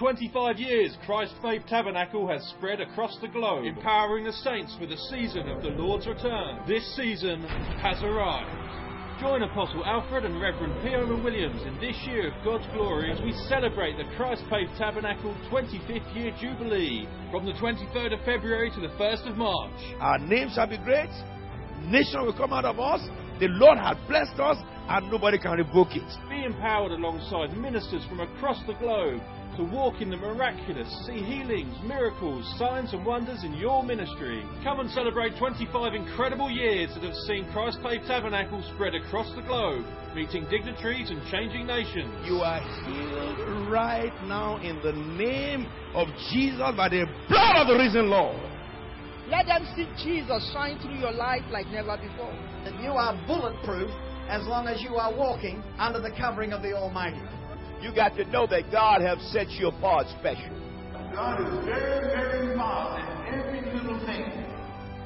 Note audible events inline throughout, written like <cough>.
25 years, Christ Faith Tabernacle has spread across the globe, empowering the saints for the season of the Lord's return. This season has arrived. Join Apostle Alfred and Reverend Fiona Williams in this year of God's glory as we celebrate the Christ Faith Tabernacle 25th year jubilee from the 23rd of February to the 1st of March. Our name shall be great. Nation will come out of us. The Lord has blessed us, and nobody can revoke it. Be empowered alongside ministers from across the globe to walk in the miraculous, see healings, miracles, signs, and wonders in your ministry. Come and celebrate 25 incredible years that have seen Christ Faith Tabernacle spread across the globe, meeting dignitaries and changing nations. You are healed right now in the name of Jesus by the blood of the risen Lord. Let them see Jesus shine through your life like never before. And you are bulletproof as long as you are walking under the covering of the Almighty. You got to know that God has set you apart special. God is very, very involved in every little thing.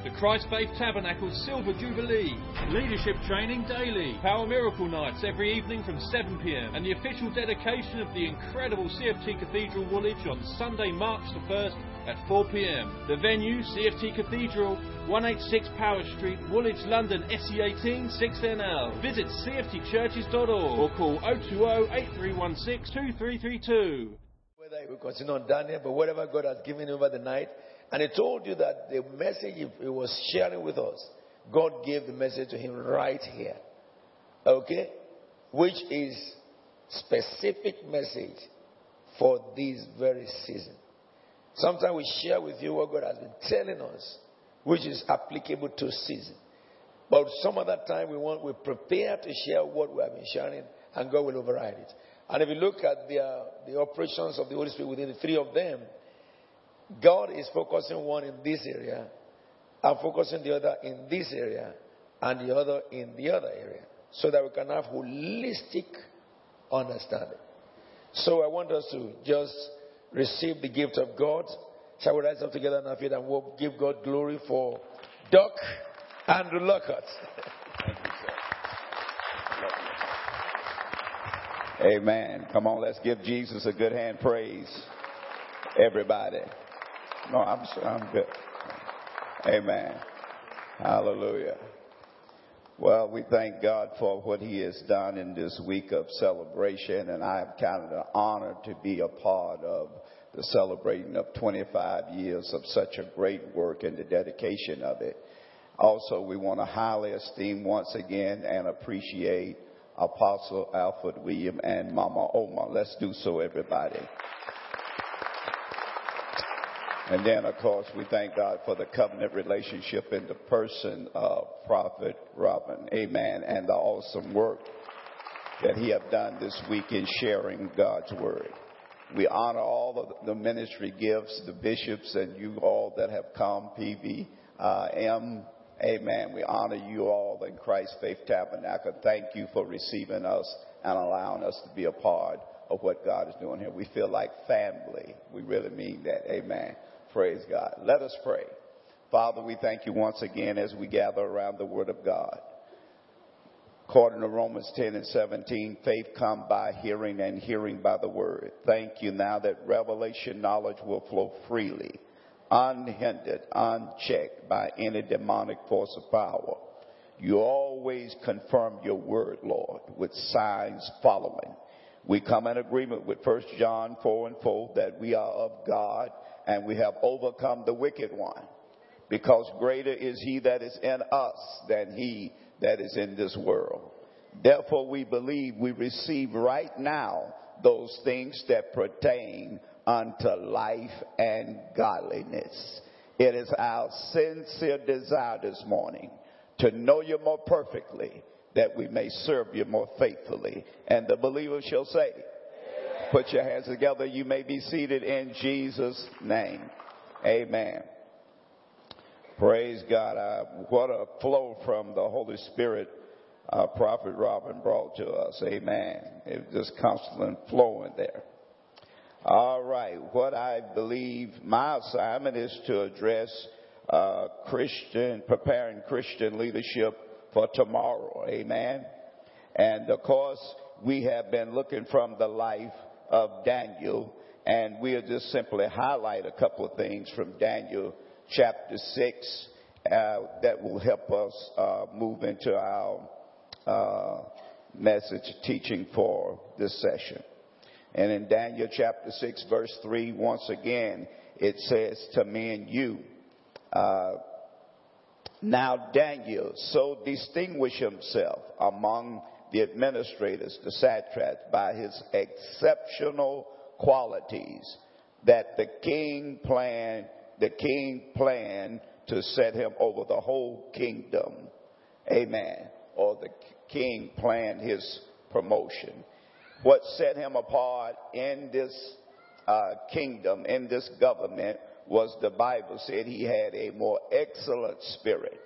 The Christ Faith Tabernacle Silver Jubilee, leadership training daily, Power Miracle Nights every evening from 7pm, and the official dedication of the incredible CFT Cathedral Woolwich on Sunday, March the 1st at 4pm. The venue, CFT Cathedral, 186 Powis Street, Woolwich, London, SE18 6NL. Visit cftchurches.org or call 020 8316 2332. Whether you continue on Daniel, but whatever God has given over the night, and He told you that the message He was sharing with us, God gave the message to Him right here. Okay? Which is specific message for this very season. Sometimes we share with you what God has been telling us, which is applicable to season. But some other time we want we prepare to share what we have been sharing, and God will override it. And if you look at the, uh, the operations of the Holy Spirit within the three of them, God is focusing one in this area, and focusing the other in this area, and the other in the other area, so that we can have holistic understanding. So I want us to just receive the gift of God. Shall we rise up together in our feet and we'll give God glory for Doc Andrew Lockhart? Amen. Come on, let's give Jesus a good hand praise. Everybody. No, I'm I'm good. Amen. Hallelujah. Well, we thank God for what He has done in this week of celebration, and I have kind of honor to be a part of the celebrating of 25 years of such a great work and the dedication of it. Also, we want to highly esteem once again and appreciate Apostle Alfred William and Mama Oma. Let's do so, everybody. And then, of course, we thank God for the covenant relationship in the person of Prophet Robin. Amen. And the awesome work that he have done this week in sharing God's word. We honor all of the ministry gifts, the bishops and you all that have come, PV, uh, M. Amen. We honor you all in Christ Faith Tabernacle. Thank you for receiving us and allowing us to be a part of what God is doing here. We feel like family. We really mean that. Amen. Praise God. Let us pray. Father, we thank you once again as we gather around the Word of God. According to Romans 10 and 17, faith come by hearing and hearing by the Word. Thank you now that revelation knowledge will flow freely, unhindered, unchecked by any demonic force of power. You always confirm your Word, Lord, with signs following. We come in agreement with 1 John 4 and 4 that we are of God and we have overcome the wicked one because greater is he that is in us than he that is in this world. Therefore we believe we receive right now those things that pertain unto life and godliness. It is our sincere desire this morning to know you more perfectly that we may serve you more faithfully. And the believer shall say, Put your hands together. You may be seated in Jesus' name. Amen. Praise God. Uh, what a flow from the Holy Spirit uh, Prophet Robin brought to us. Amen. It was just constantly flowing there. All right. What I believe my assignment is to address uh, Christian, preparing Christian leadership for tomorrow. Amen. And of course, we have been looking from the life of Daniel And we'll just simply highlight a couple of things from Daniel chapter 6 uh, that will help us uh, move into our uh, message teaching for this session. And in Daniel chapter 6, verse 3, once again, it says to me and you, uh, now Daniel so distinguished himself among the administrators, the satraps, by his exceptional qualities that the king planned, the king planned to set him over the whole kingdom. Amen. Or the king planned his promotion. What set him apart in this uh, kingdom, in this government, was the Bible said he had a more excellent spirit.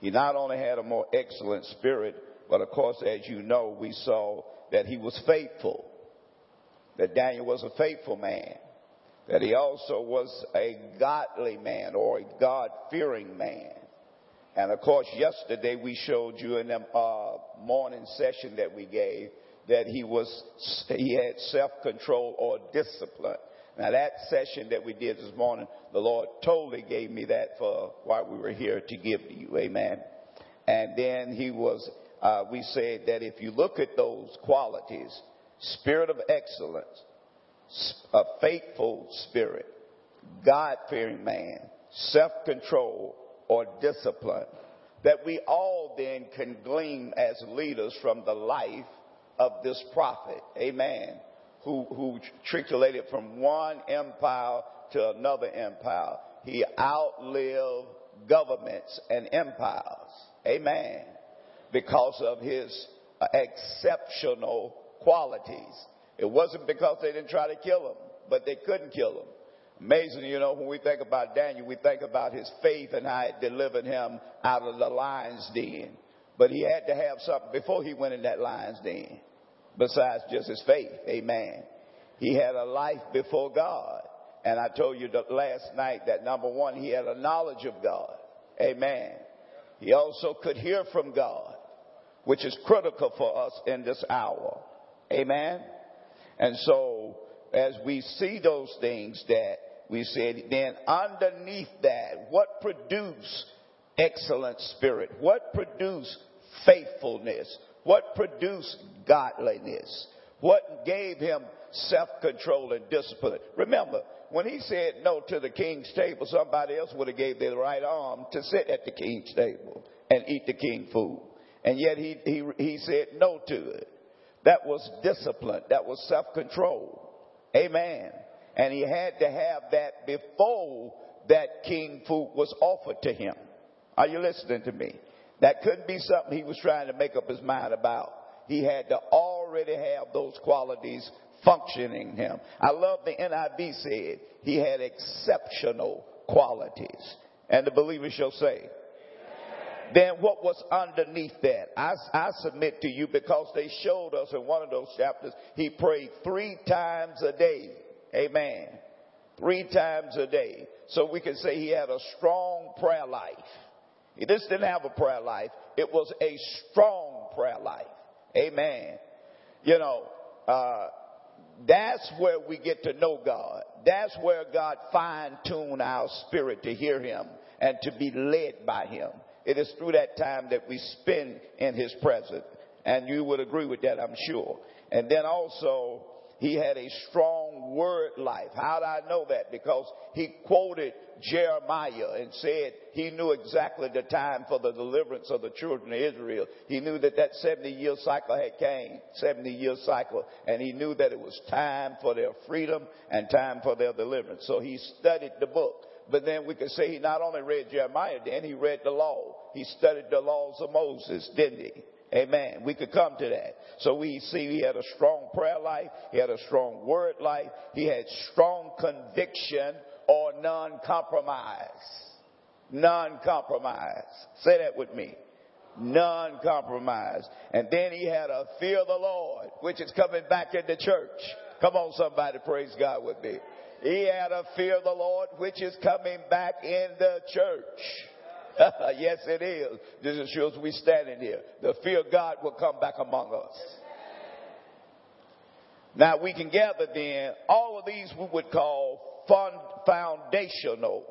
He not only had a more excellent spirit, but of course, as you know, we saw that he was faithful. That Daniel was a faithful man. That he also was a godly man or a God fearing man. And of course, yesterday we showed you in the uh, morning session that we gave that he was he had self control or discipline. Now that session that we did this morning, the Lord totally gave me that for why we were here to give to you. Amen. And then he was, uh, we said that if you look at those qualities, spirit of excellence, a faithful spirit, God fearing man, self control, or discipline, that we all then can glean as leaders from the life of this prophet. Amen who, who trickulated from one empire to another empire. He outlived governments and empires. Amen. Because of his uh, exceptional qualities. It wasn't because they didn't try to kill him, but they couldn't kill him. Amazing, you know, when we think about Daniel, we think about his faith and how it delivered him out of the lion's den. But he had to have something before he went in that lion's den besides just his faith. Amen. He had a life before God. And I told you last night that number one, he had a knowledge of God. Amen. He also could hear from God, which is critical for us in this hour. Amen. And so as we see those things that we said, then underneath that, what produce excellent spirit? What produce faithfulness? What produced godliness? What gave him self-control and discipline? Remember, when he said no to the king's table, somebody else would have gave their right arm to sit at the king's table and eat the king food. And yet he, he, he said no to it. That was discipline. That was self-control. Amen. And he had to have that before that king food was offered to him. Are you listening to me? That couldn't be something he was trying to make up his mind about. He had to already have those qualities functioning in him. I love the NIV said he had exceptional qualities. And the believer shall say, then what was underneath that? I, I, submit to you because they showed us in one of those chapters, he prayed three times a day. Amen. Three times a day. So we can say he had a strong prayer life. Just didn't have a prayer life. It was a strong prayer life. Amen. You know, uh, that's where we get to know God. That's where God fine tune our spirit to hear Him and to be led by Him. It is through that time that we spend in His presence. And you would agree with that, I'm sure. And then also, he had a strong word life. How do I know that? Because he quoted Jeremiah and said he knew exactly the time for the deliverance of the children of Israel. He knew that that 70 year cycle had came, 70 year cycle, and he knew that it was time for their freedom and time for their deliverance. So he studied the book. But then we could say he not only read Jeremiah then, he read the law. He studied the laws of Moses, didn't he? Amen. We could come to that. So we see he had a strong prayer life. He had a strong word life. He had strong conviction or non-compromise. Non-compromise. Say that with me. Non-compromise. And then he had a fear of the Lord, which is coming back in the church. Come on, somebody, praise God with me. He had a fear of the Lord, which is coming back in the church. <laughs> yes, it is. This is sure as we standing here. The fear of God will come back among us. Now we can gather then all of these we would call foundational.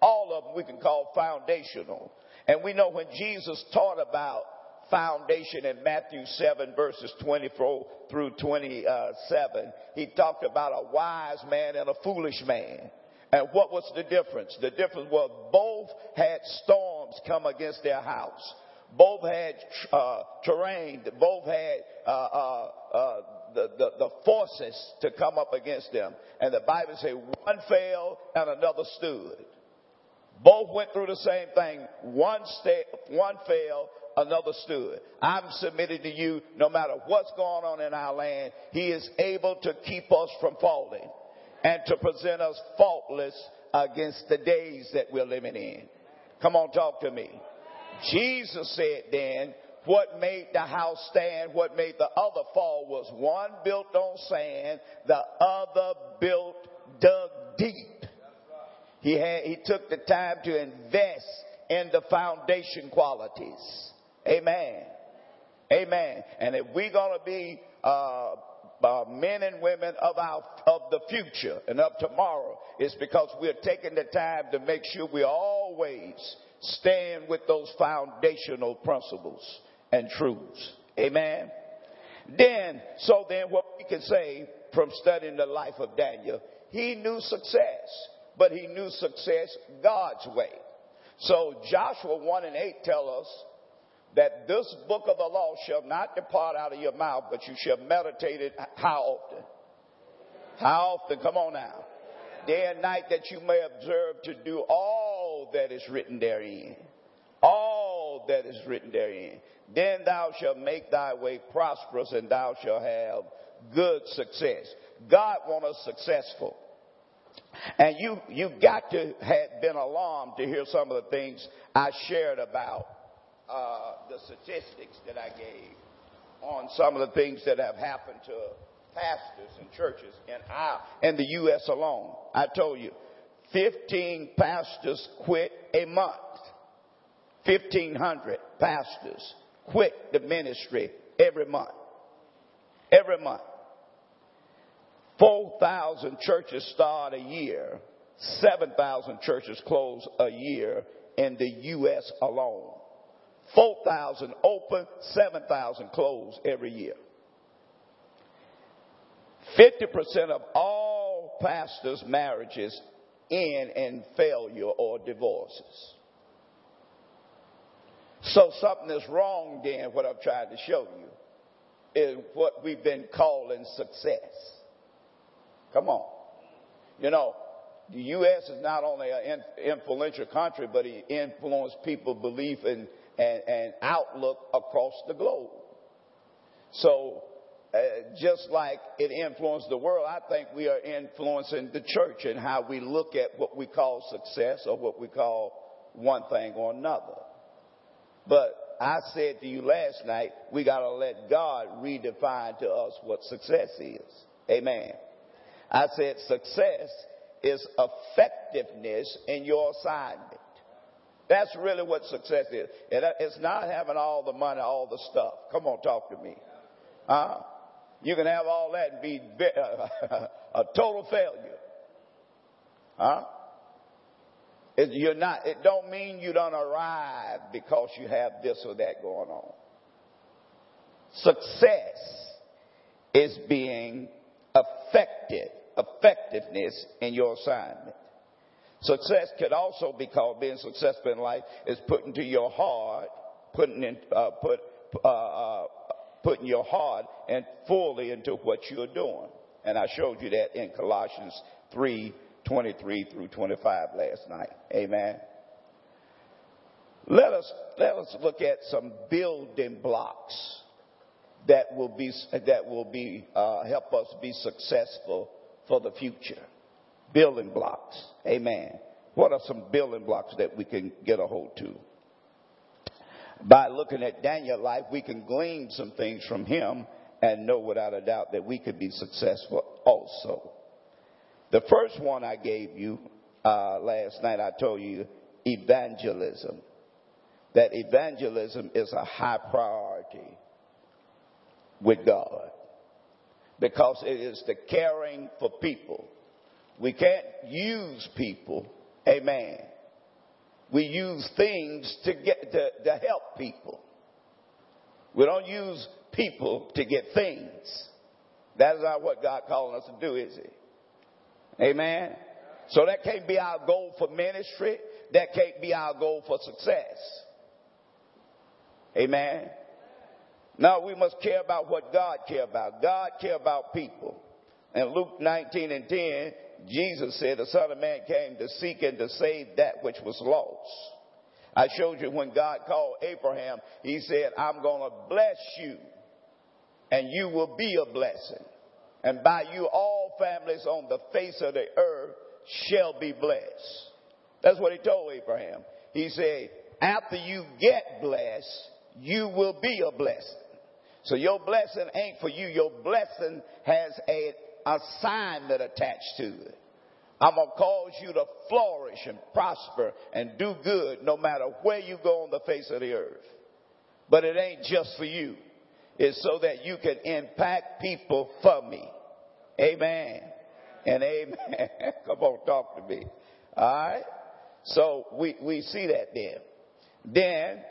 All of them we can call foundational. And we know when Jesus taught about foundation in Matthew 7 verses 24 through 27, he talked about a wise man and a foolish man. And what was the difference? The difference was both had storms come against their house. Both had uh, terrain. Both had uh, uh, uh, the, the, the forces to come up against them. And the Bible says one fell and another stood. Both went through the same thing. One, one fell, another stood. I'm submitting to you, no matter what's going on in our land, He is able to keep us from falling and to present us faultless against the days that we're living in. Come on, talk to me. Jesus said then, what made the house stand, what made the other fall was one built on sand, the other built dug deep. He had, he took the time to invest in the foundation qualities. Amen. Amen. And if we're going to be uh, uh, men and women of our of the future and of tomorrow, it's because we're taking the time to make sure we always stand with those foundational principles and truths. Amen. Then, so then, what we can say from studying the life of Daniel, he knew success, but he knew success God's way. So Joshua 1 and 8 tell us that this book of the law shall not depart out of your mouth, but you shall meditate it how often? How often? Come on now. Day and night that you may observe to do all that is written therein. All that is written therein. Then thou shalt make thy way prosperous and thou shalt have good success. God wants us successful. And you, you've got to have been alarmed to hear some of the things I shared about uh, the statistics that I gave on some of the things that have happened to pastors and churches in our, in the U.S. alone. I told you, 15 pastors quit a month. 1,500 pastors quit the ministry every month. Every month. 4,000 churches start a year. 7,000 churches close a year in the U.S. alone. 4,000 open, 7,000 closed every year. 50% of all pastors' marriages end in failure or divorces. So something is wrong then, what I've tried to show you, is what we've been calling success. Come on. You know, the U.S. is not only an influential country, but it influenced people's belief and, and, and outlook across the globe. So, uh, just like it influenced the world, I think we are influencing the church and how we look at what we call success or what we call one thing or another. But I said to you last night, we got to let God redefine to us what success is. Amen. I said success is effectiveness in your assignment. That's really what success is. It's not having all the money, all the stuff. Come on, talk to me. You can have all that and be <laughs> a total failure. Huh? It, you're not, it don't mean you don't arrive because you have this or that going on. Success is being effective, effectiveness in your assignment. Success could also be called being successful in life is putting to your heart, putting in, uh, put, uh, uh, putting your heart and fully into what you're doing. And I showed you that in Colossians 3, 23 through 25 last night. Amen. Let us, let us look at some building blocks that will be, that will be, uh, help us be successful for the future. Building blocks. Amen. What are some building blocks that we can get a hold to? By looking at Daniel's life, we can glean some things from him and know without a doubt that we could be successful also. The first one I gave you uh, last night, I told you evangelism. That evangelism is a high priority with God. because it is the caring for people. We can't use people, amen. We use things to get to, to help people. We don't use people to get things. That is not what God calling us to do, is it? Amen. So that can't be our goal for ministry. That can't be our goal for success. Amen. Now we must care about what God care about. God care about people. In Luke 19 and 10, Jesus said, the Son of Man came to seek and to save that which was lost. I showed you when God called Abraham, he said, I'm going to bless you and you will be a blessing. And by you all families on the face of the earth shall be blessed. That's what he told Abraham. He said, after you get blessed, you will be a blessing. So your blessing ain't for you. Your blessing has a assignment attached to it. I'm going to cause you to flourish and prosper and do good no matter where you go on the face of the earth. But it ain't just for you. It's so that you can impact people for me. Amen. And amen. <laughs> Come on, talk to me. All right. So we, we see that then. Then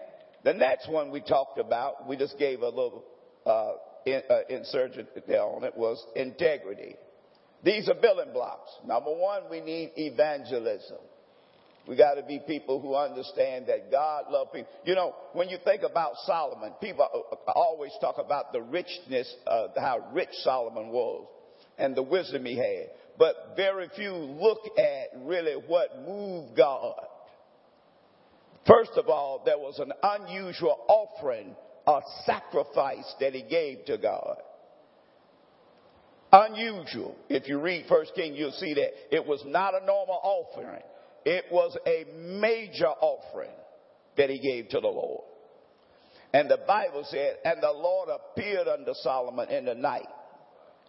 the next one we talked about, we just gave a little uh, in, uh, insurgent on it was integrity. These are building blocks. Number one, we need evangelism. We got to be people who understand that God loves people. You know, when you think about Solomon, people always talk about the richness, uh, how rich Solomon was and the wisdom he had. But very few look at really what moved God. First of all, there was an unusual offering, a sacrifice that he gave to God. Unusual. If you read First King, you'll see that it was not a normal offering. It was a major offering that he gave to the Lord. And the Bible said, and the Lord appeared unto Solomon in the night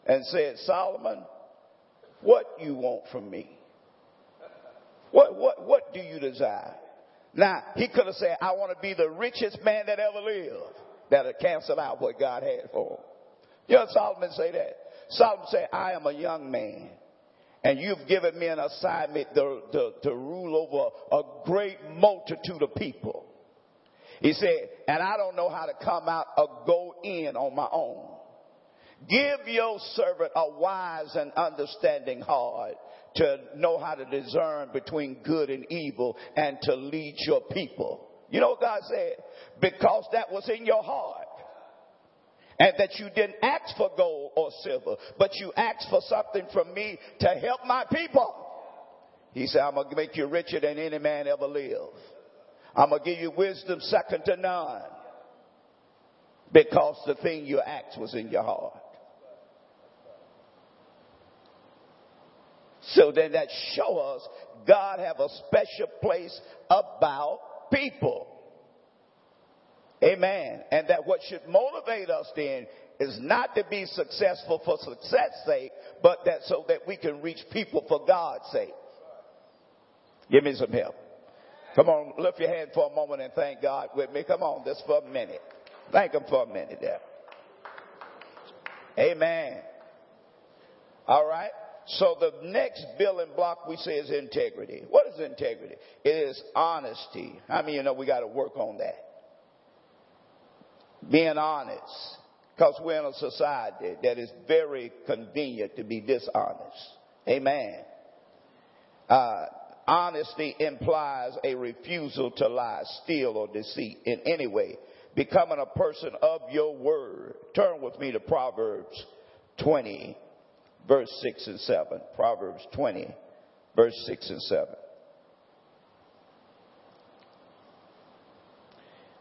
and said, Solomon, what you want from me? What, what, what do you desire? Now, he could have said, I want to be the richest man that ever lived. That would cancel out what God had for him. You know Solomon say that? Solomon said, I am a young man and you've given me an assignment to, to, to, rule over a great multitude of people. He said, and I don't know how to come out or go in on my own. Give your servant a wise and understanding heart to know how to discern between good and evil and to lead your people. You know what God said? Because that was in your heart and that you didn't ask for gold or silver, but you asked for something from me to help my people. He said, I'm going to make you richer than any man ever lived. I'm going to give you wisdom second to none because the thing you asked was in your heart. So then that show us God have a special place about people. Amen. And that what should motivate us then is not to be successful for success sake, but that so that we can reach people for God's sake. Give me some help. Come on, lift your hand for a moment and thank God with me. Come on, just for a minute. Thank Him for a minute there. Amen. All right. So the next building block we say is integrity. What is integrity? It is honesty. I mean, you know, we got to work on that being honest. Because we're in a society that is very convenient to be dishonest. Amen. Uh, honesty implies a refusal to lie, steal, or deceit in any way. Becoming a person of your word. Turn with me to Proverbs 20, verse 6 and 7. Proverbs 20, verse 6 and 7.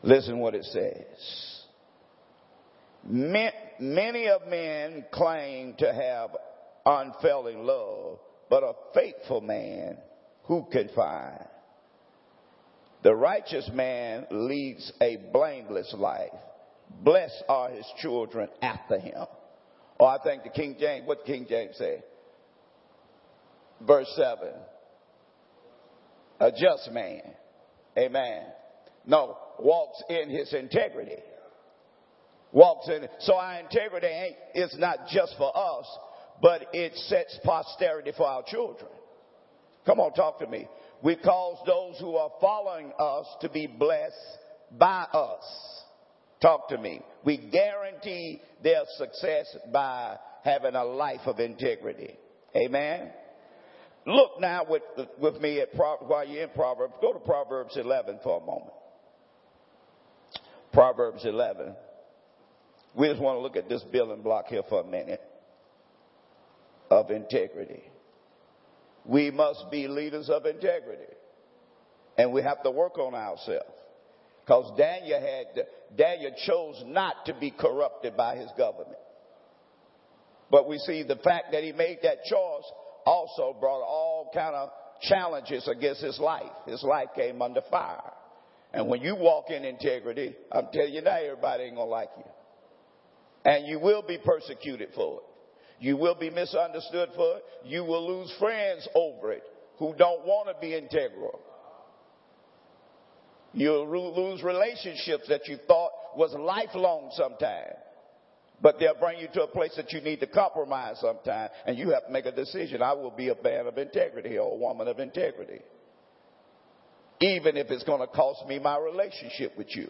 Listen what it says. Many of men claim to have unfailing love, but a faithful man who can find? The righteous man leads a blameless life. Blessed are his children after him. Oh, I think the King James, what King James say? Verse 7. A just man. Amen. No, walks in his integrity. walks in. So our integrity ain't, is not just for us, but it sets posterity for our children. Come on, talk to me. We cause those who are following us to be blessed by us. Talk to me. We guarantee their success by having a life of integrity. Amen. Look now with, with me at while you're in Proverbs. Go to Proverbs 11 for a moment. Proverbs 11. We just want to look at this building block here for a minute of integrity. We must be leaders of integrity. And we have to work on ourselves. Because Daniel had, Daniel chose not to be corrupted by his government. But we see the fact that he made that choice also brought all kind of challenges against his life. His life came under fire. And when you walk in integrity, I'm telling you now, everybody ain't gonna like you. And you will be persecuted for it. You will be misunderstood for it. You will lose friends over it who don't want to be integral. You'll lose relationships that you thought was lifelong sometime. But they'll bring you to a place that you need to compromise sometime. And you have to make a decision. I will be a man of integrity or a woman of integrity. Even if it's going to cost me my relationship with you.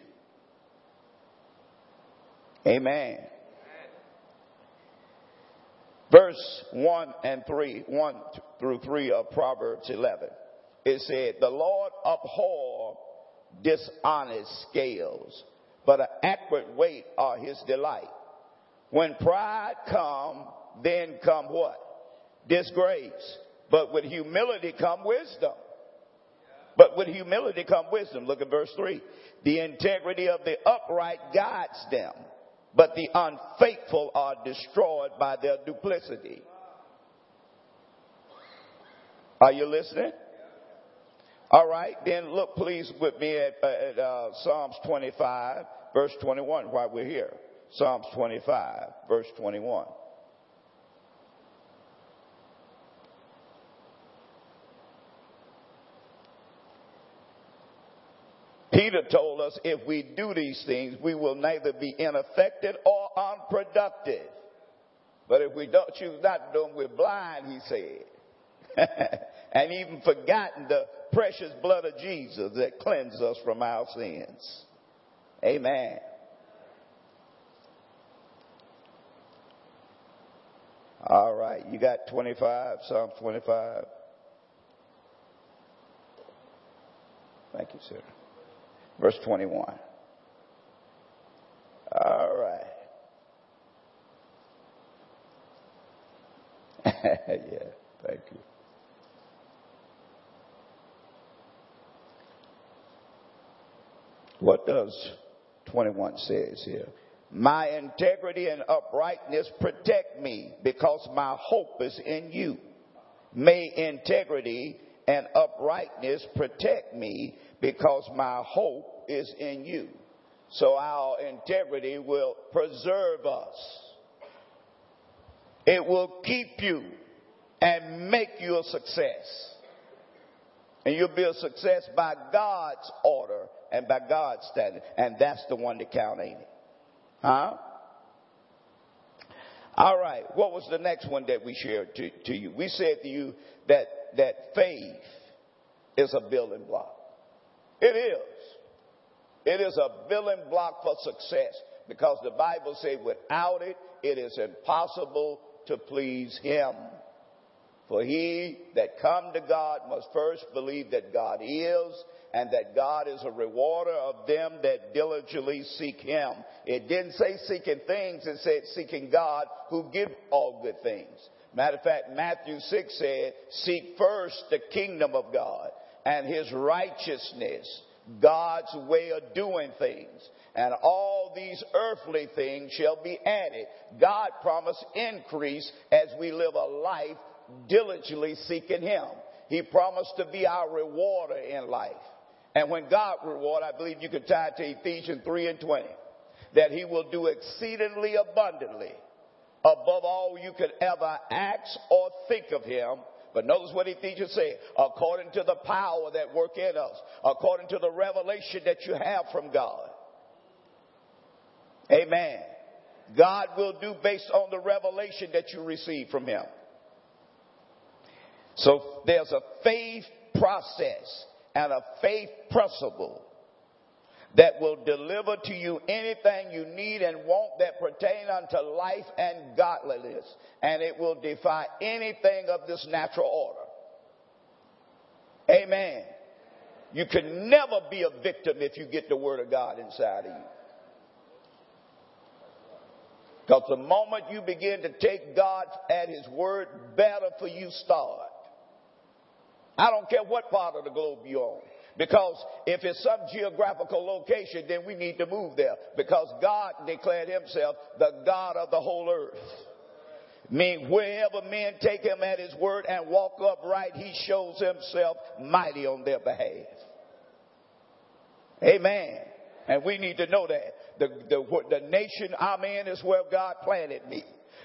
Amen verse 1 and 3, 1 through 3 of Proverbs 11. It said, The Lord abhor dishonest scales, but an accurate weight are his delight. When pride come, then come what? Disgrace. But with humility come wisdom. But with humility come wisdom. Look at verse 3. The integrity of the upright guides them but the unfaithful are destroyed by their duplicity. Are you listening? All right, then look please with me at, at uh, Psalms 25, verse 21 while we're here. Psalms 25, verse 21. Peter told us if we do these things, we will neither be ineffective or unproductive. But if we don't choose not to do them, we're blind, he said. <laughs> and even forgotten the precious blood of Jesus that cleanses us from our sins. Amen. All right, you got 25, Psalm 25. Thank you, sir. Verse 21. All right. yeah, thank you. Does 21 says here? My integrity and uprightness protect me because my hope is in you. May integrity and uprightness protect me because my hope is in you. So our integrity will preserve us. It will keep you and make you a success. And you'll be a success by God's order and by God's standard. And that's the one that count, ain't it? Huh? All right. What was the next one that we shared to, to you? We said to you that, that faith is a building block. It is. It is a building block for success because the Bible says without it, it is impossible to please Him. For he that come to God must first believe that God is and that God is a rewarder of them that diligently seek Him. It didn't say seeking things, it said seeking God who gives all good things. Matter of fact, Matthew 6 said, seek first the kingdom of God and his righteousness, God's way of doing things. And all these earthly things shall be added. God promised increase as we live a life diligently seeking him. He promised to be our rewarder in life. And when God reward, I believe you can tie it to Ephesians 3 and 20, that he will do exceedingly abundantly above all you could ever ask or think of him but notice what Ephesians say, according to the power that work in us, according to the revelation that you have from God. Amen. God will do based on the revelation that you receive from Him. So there's a faith process and a faith principle that will deliver to you anything you need and want that pertain unto life and godliness. And it will defy anything of this natural order. Amen. You can never be a victim if you get the word of God inside of you. Because the moment you begin to take God at His word, better for you start. I don't care what part of the globe you're on. Because if it's some geographical location, then we need to move there. Because God declared himself the God of the whole earth. Mean wherever men take him at his word and walk upright, he shows himself mighty on their behalf. Amen. And we need to know that. The, the, the nation I'm in is where God planted me.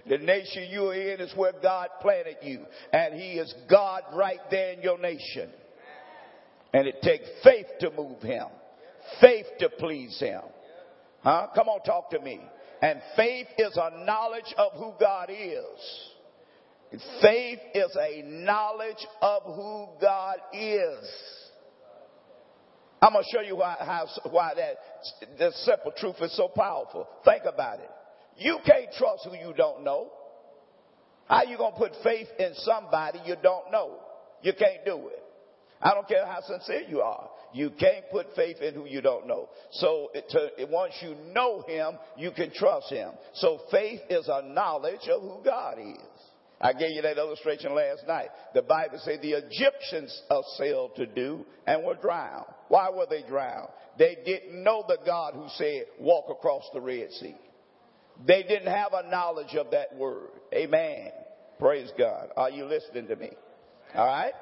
The nation you're in is where God planted you. And He is God right there in your nation. And it takes faith to move Him, faith to please Him. Huh? Come on, talk to me. And faith is a knowledge of who God is. Faith is a knowledge of who God is. I'm going to show you why, how, why that, the simple truth is so powerful. Think about it. You can't trust who you don't know. How you going to put faith in somebody you don't know? You can't do it. I don't care how sincere you are. You can't put faith in who you don't know. So it, to, once you know him, you can trust him. So faith is a knowledge of who God is. I gave you that illustration last night. The Bible says the Egyptians sailed to do and were drowned. Why were they drowned? They didn't know the God who said, walk across the Red Sea. They didn't have a knowledge of that word. Amen. Praise God. Are you listening to me? All right.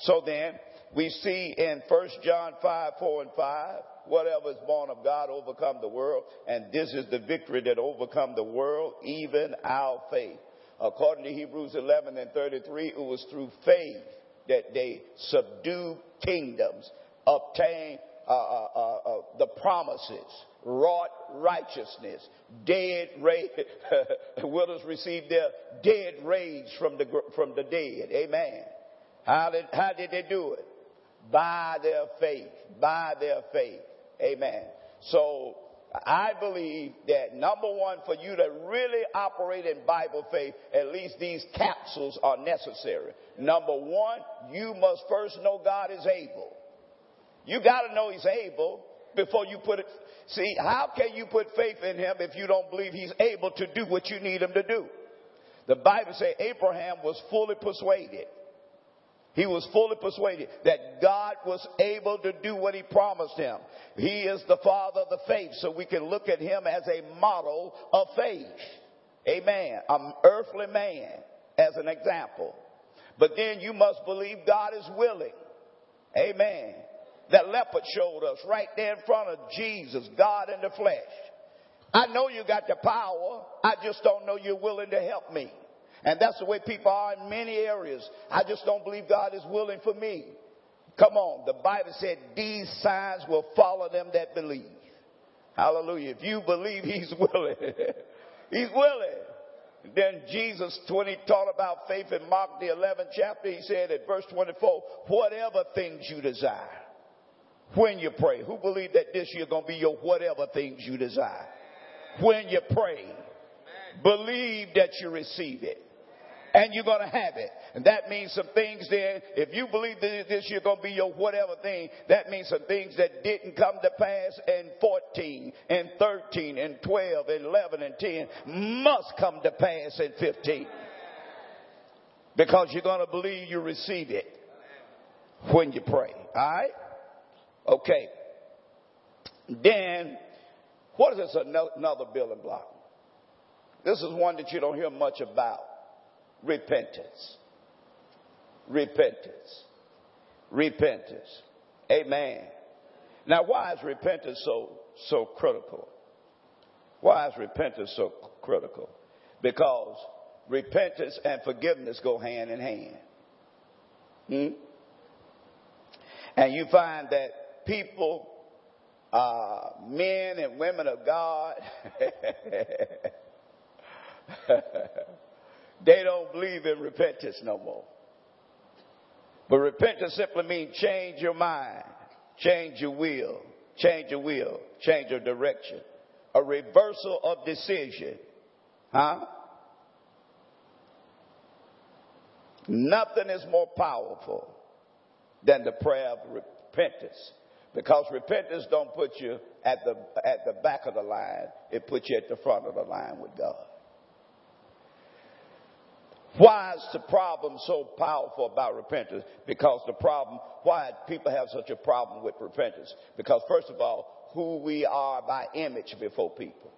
So then we see in 1 John 5, 4 and 5, whatever is born of God overcome the world. And this is the victory that overcome the world, even our faith. According to Hebrews 11 and 33, it was through faith that they subdued kingdoms, obtained uh, uh, uh, uh the promises, wrought righteousness, dead raised, <laughs> widows received their dead raised from the, from the dead. Amen. How did, how did they do it? By their faith. By their faith. Amen. So I believe that number one, for you to really operate in Bible faith, at least these capsules are necessary. Number one, you must first know God is able. You gotta know He's able before you put it. See, how can you put faith in Him if you don't believe He's able to do what you need Him to do? The Bible says Abraham was fully persuaded. He was fully persuaded that God was able to do what he promised him. He is the father of the faith, so we can look at him as a model of faith. Amen. An earthly man as an example. But then you must believe God is willing. Amen. That leopard showed us right there in front of Jesus, God in the flesh. I know you got the power. I just don't know you're willing to help me. And that's the way people are in many areas. I just don't believe God is willing for me. Come on. The Bible said these signs will follow them that believe. Hallelujah. If you believe he's <laughs> willing, he's willing. Then Jesus, when he taught about faith in Mark the 11th chapter, he said at verse 24, whatever things you desire when you pray. Who believe that this year going to be your whatever things you desire? When you pray, believe that you receive it and you're going to have it. And that means some things there. If you believe that this year going to be your whatever thing, that means some things that didn't come to pass in 14 and 13 and 12 and 11 and 10 must come to pass in 15. Because you're going to believe you receive it when you pray. All right? Okay. Then, what is this another building block? This is one that you don't hear much about repentance. Repentance. Repentance. Amen. Now, why is repentance so, so critical? Why is repentance so critical? Because repentance and forgiveness go hand in hand. Hmm? And you find that people uh, men and women of God, <laughs> they don't believe in repentance no more. But repentance simply means change your mind, change your will, change your will, change your direction. A reversal of decision. Huh? Nothing is more powerful than the prayer of repentance. Because repentance don't put you at the, at the back of the line. It puts you at the front of the line with God. Why is the problem so powerful about repentance? Because the problem, why people have such a problem with repentance? Because first of all, who we are by image before people.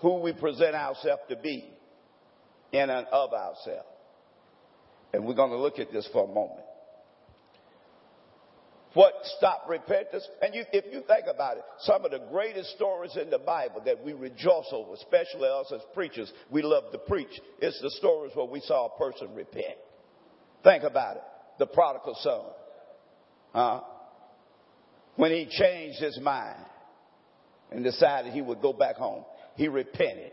Who we present ourselves to be in and of ourselves. And we're going to look at this for a moment. What stopped repentance? And you, if you think about it, some of the greatest stories in the Bible that we rejoice over, especially us as preachers, we love to preach. It's the stories where we saw a person repent. Think about it. The prodigal son. Huh? When he changed his mind and decided he would go back home, he repented.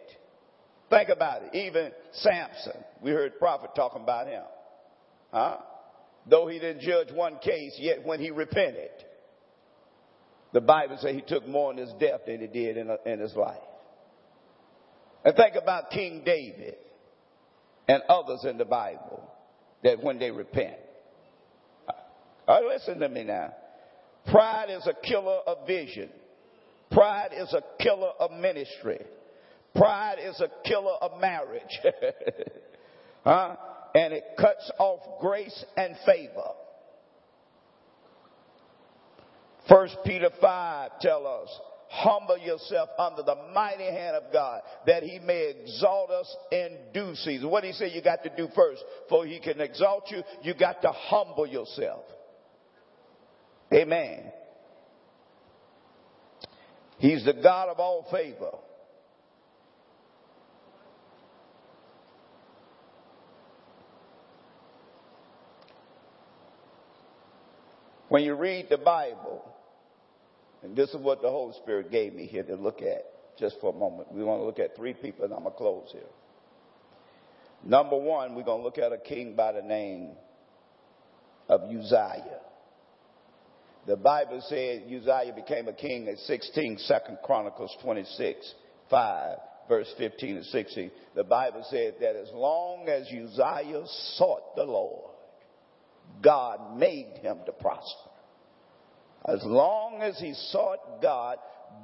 Think about it. Even Samson, we heard prophet talking about him. Huh? Though he didn't judge one case, yet when he repented, the Bible says he took more in his death than he did in, in his life. And think about King David and others in the Bible that when they repent. Uh, listen to me now. Pride is a killer of vision. Pride is a killer of ministry. Pride is a killer of marriage. <laughs> huh? And it cuts off grace and favor. First Peter 5 tell us, humble yourself under the mighty hand of God that he may exalt us in due season. What he say you got to do first? For he can exalt you, you got to humble yourself. Amen. He's the God of all favor. When you read the Bible, and this is what the Holy Spirit gave me here to look at just for a moment. We want to look at three people, and I'm going to close here. Number one, we're going to look at a king by the name of Uzziah. The Bible said Uzziah became a king at 16, 2 Chronicles 26, 5, verse 15 and 16. The Bible said that as long as Uzziah sought the Lord, God made him to prosper. As long as he sought God,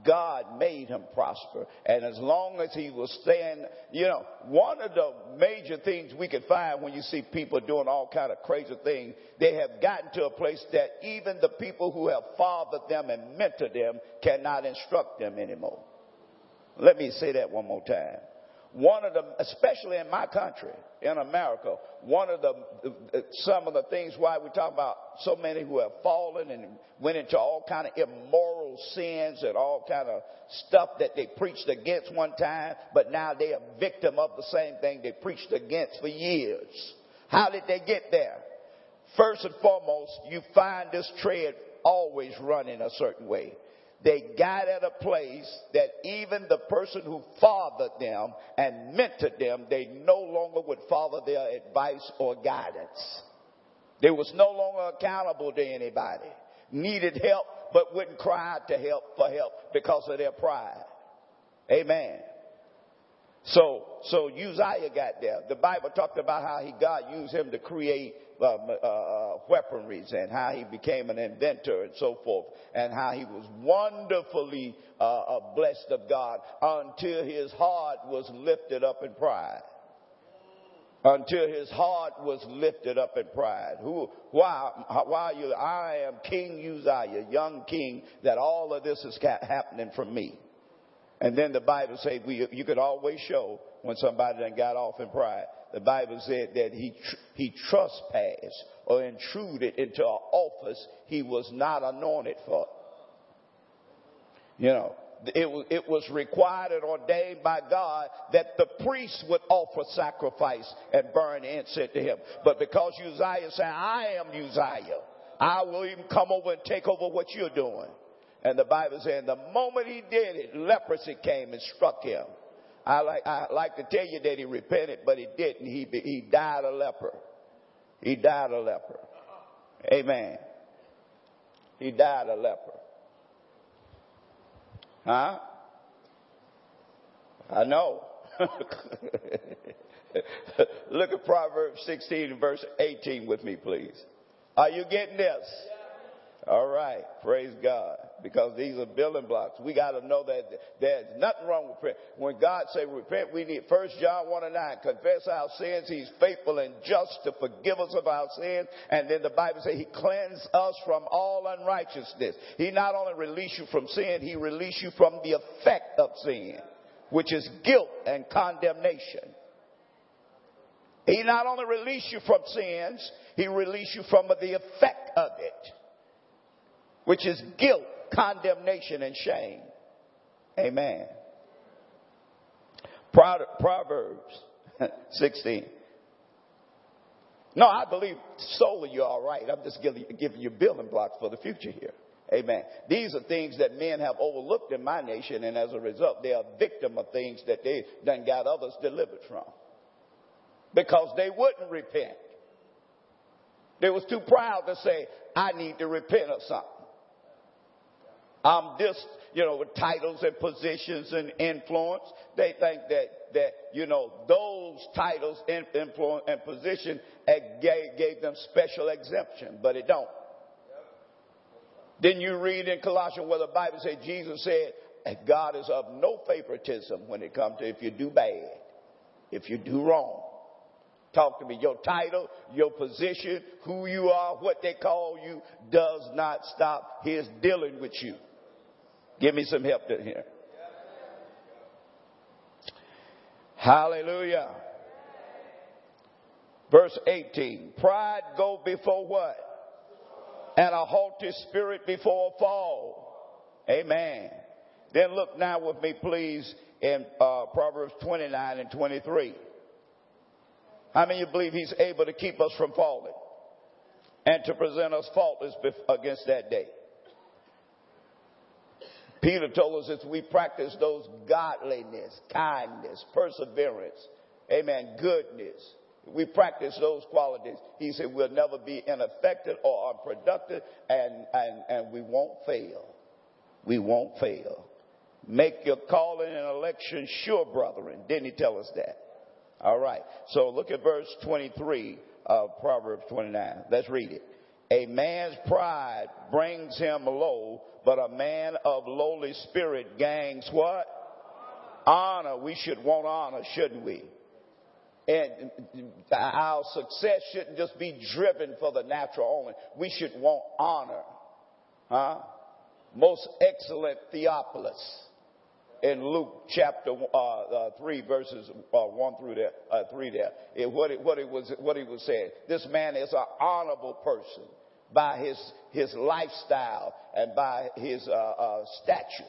God made him prosper. And as long as he was staying, you know, one of the major things we can find when you see people doing all kind of crazy things, they have gotten to a place that even the people who have fathered them and mentored them cannot instruct them anymore. Let me say that one more time one of the, especially in my country, in America, one of the, some of the things why we talk about so many who have fallen and went into all kind of immoral sins and all kind of stuff that they preached against one time, but now they're a victim of the same thing they preached against for years. How did they get there? First and foremost, you find this tread always running a certain way they got at a place that even the person who fathered them and mentored them, they no longer would follow their advice or guidance. They was no longer accountable to anybody. Needed help, but wouldn't cry to help for help because of their pride. Amen. So, so Uzziah got there. The Bible talked about how he God used him to create uh, uh, uh, weaponries and how he became an inventor and so forth, and how he was wonderfully uh, uh, blessed of God until his heart was lifted up in pride. Until his heart was lifted up in pride. Who, why, why you, I am King Uzziah, young king, that all of this is happening from me. And then the Bible says you could always show when somebody done got off in pride. The Bible said that he, he trespassed or intruded into an office he was not anointed for. You know, it, it was required and ordained by God that the priest would offer sacrifice and burn incense to him. But because Uzziah said, I am Uzziah, I will even come over and take over what you're doing. And the Bible said the moment he did it, leprosy came and struck him. I like, I like to tell you that he repented, but he didn't. He, he died a leper. He died a leper. Amen. He died a leper. Huh? I know. <laughs> Look at Proverbs 16 verse 18 with me, please. Are you getting this? All right. Praise God. Because these are building blocks. We got to know that there's nothing wrong with prayer. When God say repent, we need First John 1 and 9. Confess our sins. He's faithful and just to forgive us of our sins. And then the Bible says he cleanses us from all unrighteousness. He not only release you from sin, he release you from the effect of sin, which is guilt and condemnation. He not only release you from sins, he release you from the effect of it which is guilt, condemnation, and shame. Amen. Proverbs <laughs> 16. No, I believe solely you're all right. I'm just giving, giving you building blocks for the future here. Amen. These are things that men have overlooked in my nation, and as a result, they are victim of things that they done got others delivered from. Because they wouldn't repent. They was too proud to say, I need to repent of something. I'm just, you know, with titles and positions and influence. They think that, that, you know, those titles, influence, and position gave, gave them special exemption, but it don't. Then you read in Colossians where the Bible says, Jesus said, God is of no favoritism when it comes to if you do bad, if you do wrong. Talk to me. Your title, your position, who you are, what they call you does not stop his dealing with you. Give me some help here. Hallelujah. Verse 18. Pride go before what? And a haughty spirit before a fall. Amen. Then look now with me, please, in uh, Proverbs 29 and 23. How many of you believe he's able to keep us from falling and to present us faultless against that day? Peter told us if we practice those godliness, kindness, perseverance, amen, goodness, we practice those qualities, he said we'll never be ineffective or unproductive and, and, and we won't fail. We won't fail. Make your calling and election sure, brethren. Didn't he tell us that? All right. So look at verse 23 of Proverbs 29. Let's read it. A man's pride brings him low, but a man of lowly spirit gains what? Honor. We should want honor, shouldn't we? And our success shouldn't just be driven for the natural only. We should want honor. Huh? Most excellent Theophilus in Luke chapter uh, uh, 3 verses uh, 1 through there, uh, 3 there. It, what, it, what, it was, what he was saying. This man is an honorable person by his, his lifestyle and by his uh, uh, statute.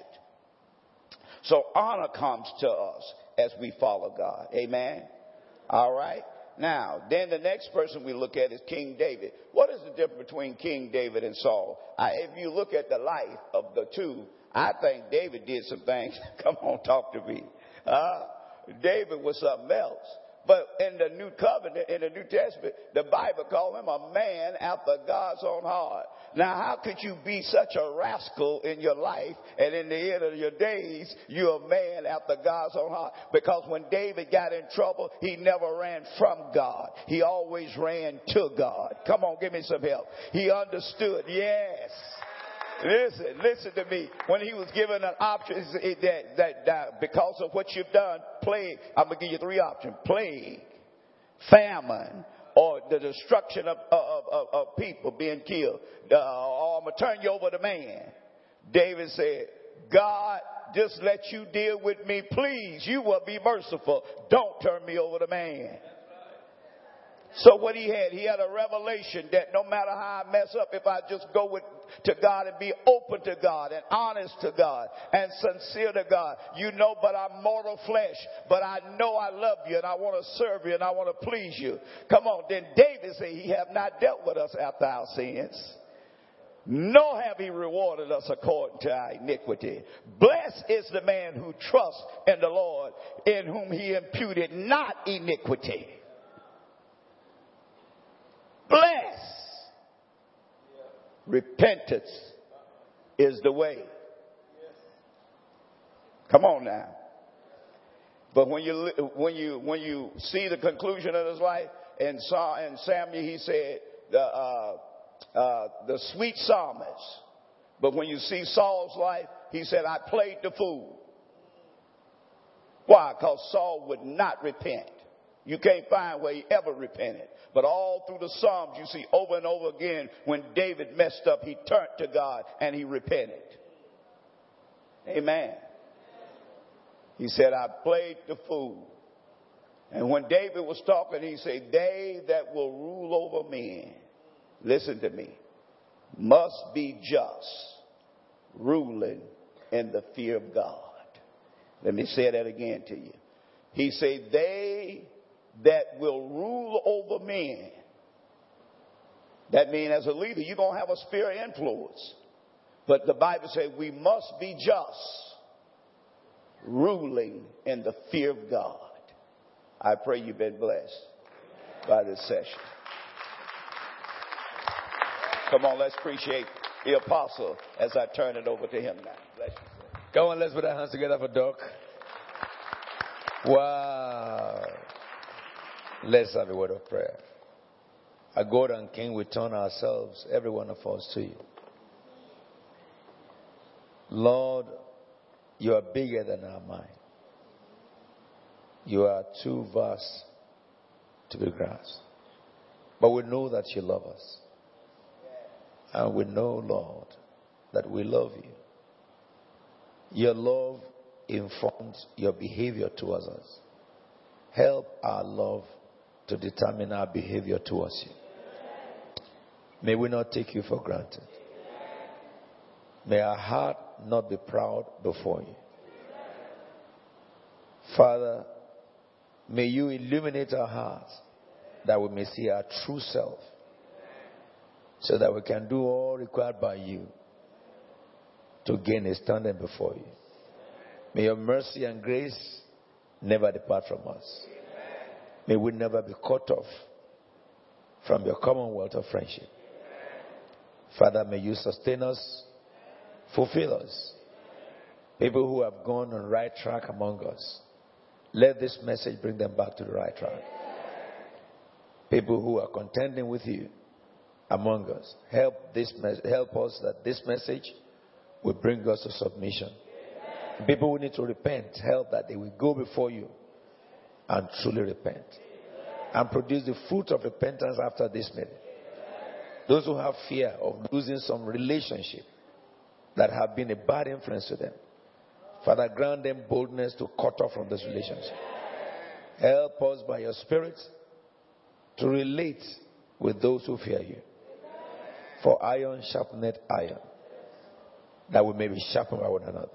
So honor comes to us as we follow God. Amen. All right. Now, then the next person we look at is King David. What is the difference between King David and Saul? I, if you look at the life of the two, I think David did some things. <laughs> Come on, talk to me. Uh, David was something else. But in the New Covenant, in the New Testament, the Bible called him a man after God's own heart. Now, how could you be such a rascal in your life and in the end of your days, you're a man after God's own heart? Because when David got in trouble, he never ran from God. He always ran to God. Come on, give me some help. He understood, yes. Listen, listen to me. When he was given an option that, that, that because of what you've done, plague, I'm going to give you three options. Plague, famine, or the destruction of, of, of, of people being killed. Uh, or I'm going to turn you over to man. David said, God, just let you deal with me, please. You will be merciful. Don't turn me over to man. So what he had, he had a revelation that no matter how I mess up, if I just go with, to God and be open to God and honest to God and sincere to God, you know, but I'm mortal flesh, but I know I love you and I want to serve you and I want to please you. Come on. Then David said, he have not dealt with us after our sins. nor have he rewarded us according to our iniquity. Blessed is the man who trusts in the Lord, in whom he imputed not iniquity. Bless. Repentance is the way. Come on now. But when you when you when you see the conclusion of his life, and saw and Samuel, he said the uh, uh, the sweet psalmist. But when you see Saul's life, he said, "I played the fool." Why? Because Saul would not repent. You can't find where he ever repented. But all through the Psalms, you see over and over again, when David messed up, he turned to God and he repented. Amen. He said, I played the fool. And when David was talking, he said, They that will rule over men, listen to me, must be just, ruling in the fear of God. Let me say that again to you. He said, They that will rule over men. That means as a leader, you're going to have a sphere of influence. But the Bible says we must be just ruling in the fear of God. I pray you've been blessed by this session. Come on, let's appreciate the apostle as I turn it over to him now. Bless you. Come on, let's put our hands together for Doc. Wow. Let's have a word of prayer. Our God and King, we turn ourselves, every one of us, to you. Lord, you are bigger than our mind. You are too vast to be grasped. But we know that you love us. And we know, Lord, that we love you. Your love informs your behavior towards us. Help our love to determine our behavior towards you. May we not take you for granted. May our heart not be proud before you. Father, may you illuminate our hearts that we may see our true self so that we can do all required by you to gain a standing before you. May your mercy and grace never depart from us. May we never be cut off from your commonwealth of friendship. Father, may you sustain us fulfill us. People who have gone on the right track among us, let this message bring them back to the right track. People who are contending with you among us, help this help us that this message will bring us to submission. People who need to repent, help that they will go before you and truly repent and produce the fruit of repentance after this meeting. Those who have fear of losing some relationship, that have been a bad influence to them. Father, grant them boldness to cut off from this relationship. Help us by your Spirit to relate with those who fear you. For iron sharpened iron, that we may be sharpened by one another.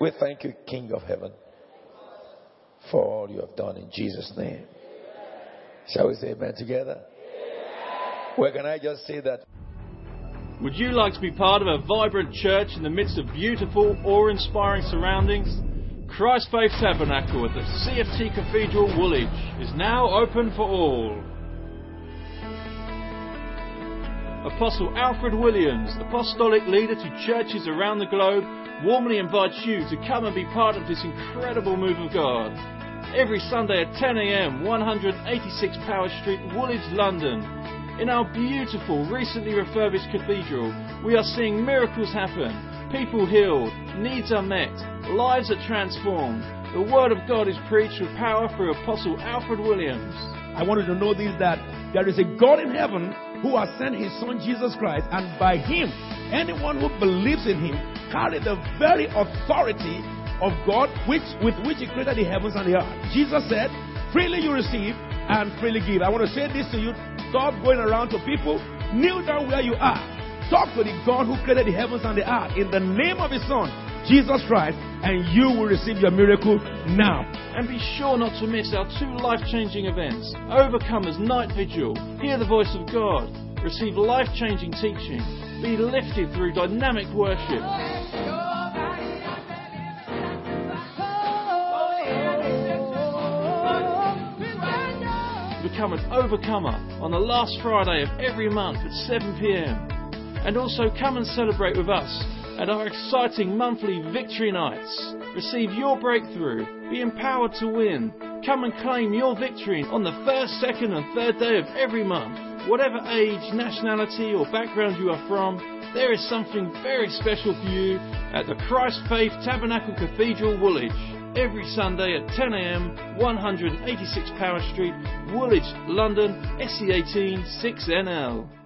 We thank you, King of heaven, for all you have done in Jesus' name. Shall we say amen together? Where can I just say that? Would you like to be part of a vibrant church in the midst of beautiful, awe inspiring surroundings? Christ Faith Tabernacle at the CFT Cathedral, Woolwich is now open for all. Apostle Alfred Williams, apostolic leader to churches around the globe, warmly invites you to come and be part of this incredible move of God. Every Sunday at 10 a.m., 186 Powis Street, Woolwich, London. In our beautiful, recently refurbished cathedral, we are seeing miracles happen, people healed, needs are met, lives are transformed. The Word of God is preached with power through Apostle Alfred Williams. I want you to know this that there is a God in heaven who has sent his son Jesus Christ, and by him, anyone who believes in him carry the very authority of God which, with which he created the heavens and the earth. Jesus said, Freely you receive and freely give. I want to say this to you Stop going around to people. Kneel down where you are. Talk to the God who created the heavens and the earth in the name of His Son, Jesus Christ, and you will receive your miracle now. And be sure not to miss our two life changing events Overcomers Night Vigil, Hear the Voice of God, Receive life changing teaching. Be lifted through dynamic worship. Become an overcomer on the last Friday of every month at 7 pm. And also come and celebrate with us at our exciting monthly Victory Nights. Receive your breakthrough. Be empowered to win. Come and claim your victory on the first, second, and third day of every month. Whatever age, nationality, or background you are from, there is something very special for you at the Christ Faith Tabernacle Cathedral, Woolwich. Every Sunday at 10am, 186 Powis Street, Woolwich, London, SE18 6NL.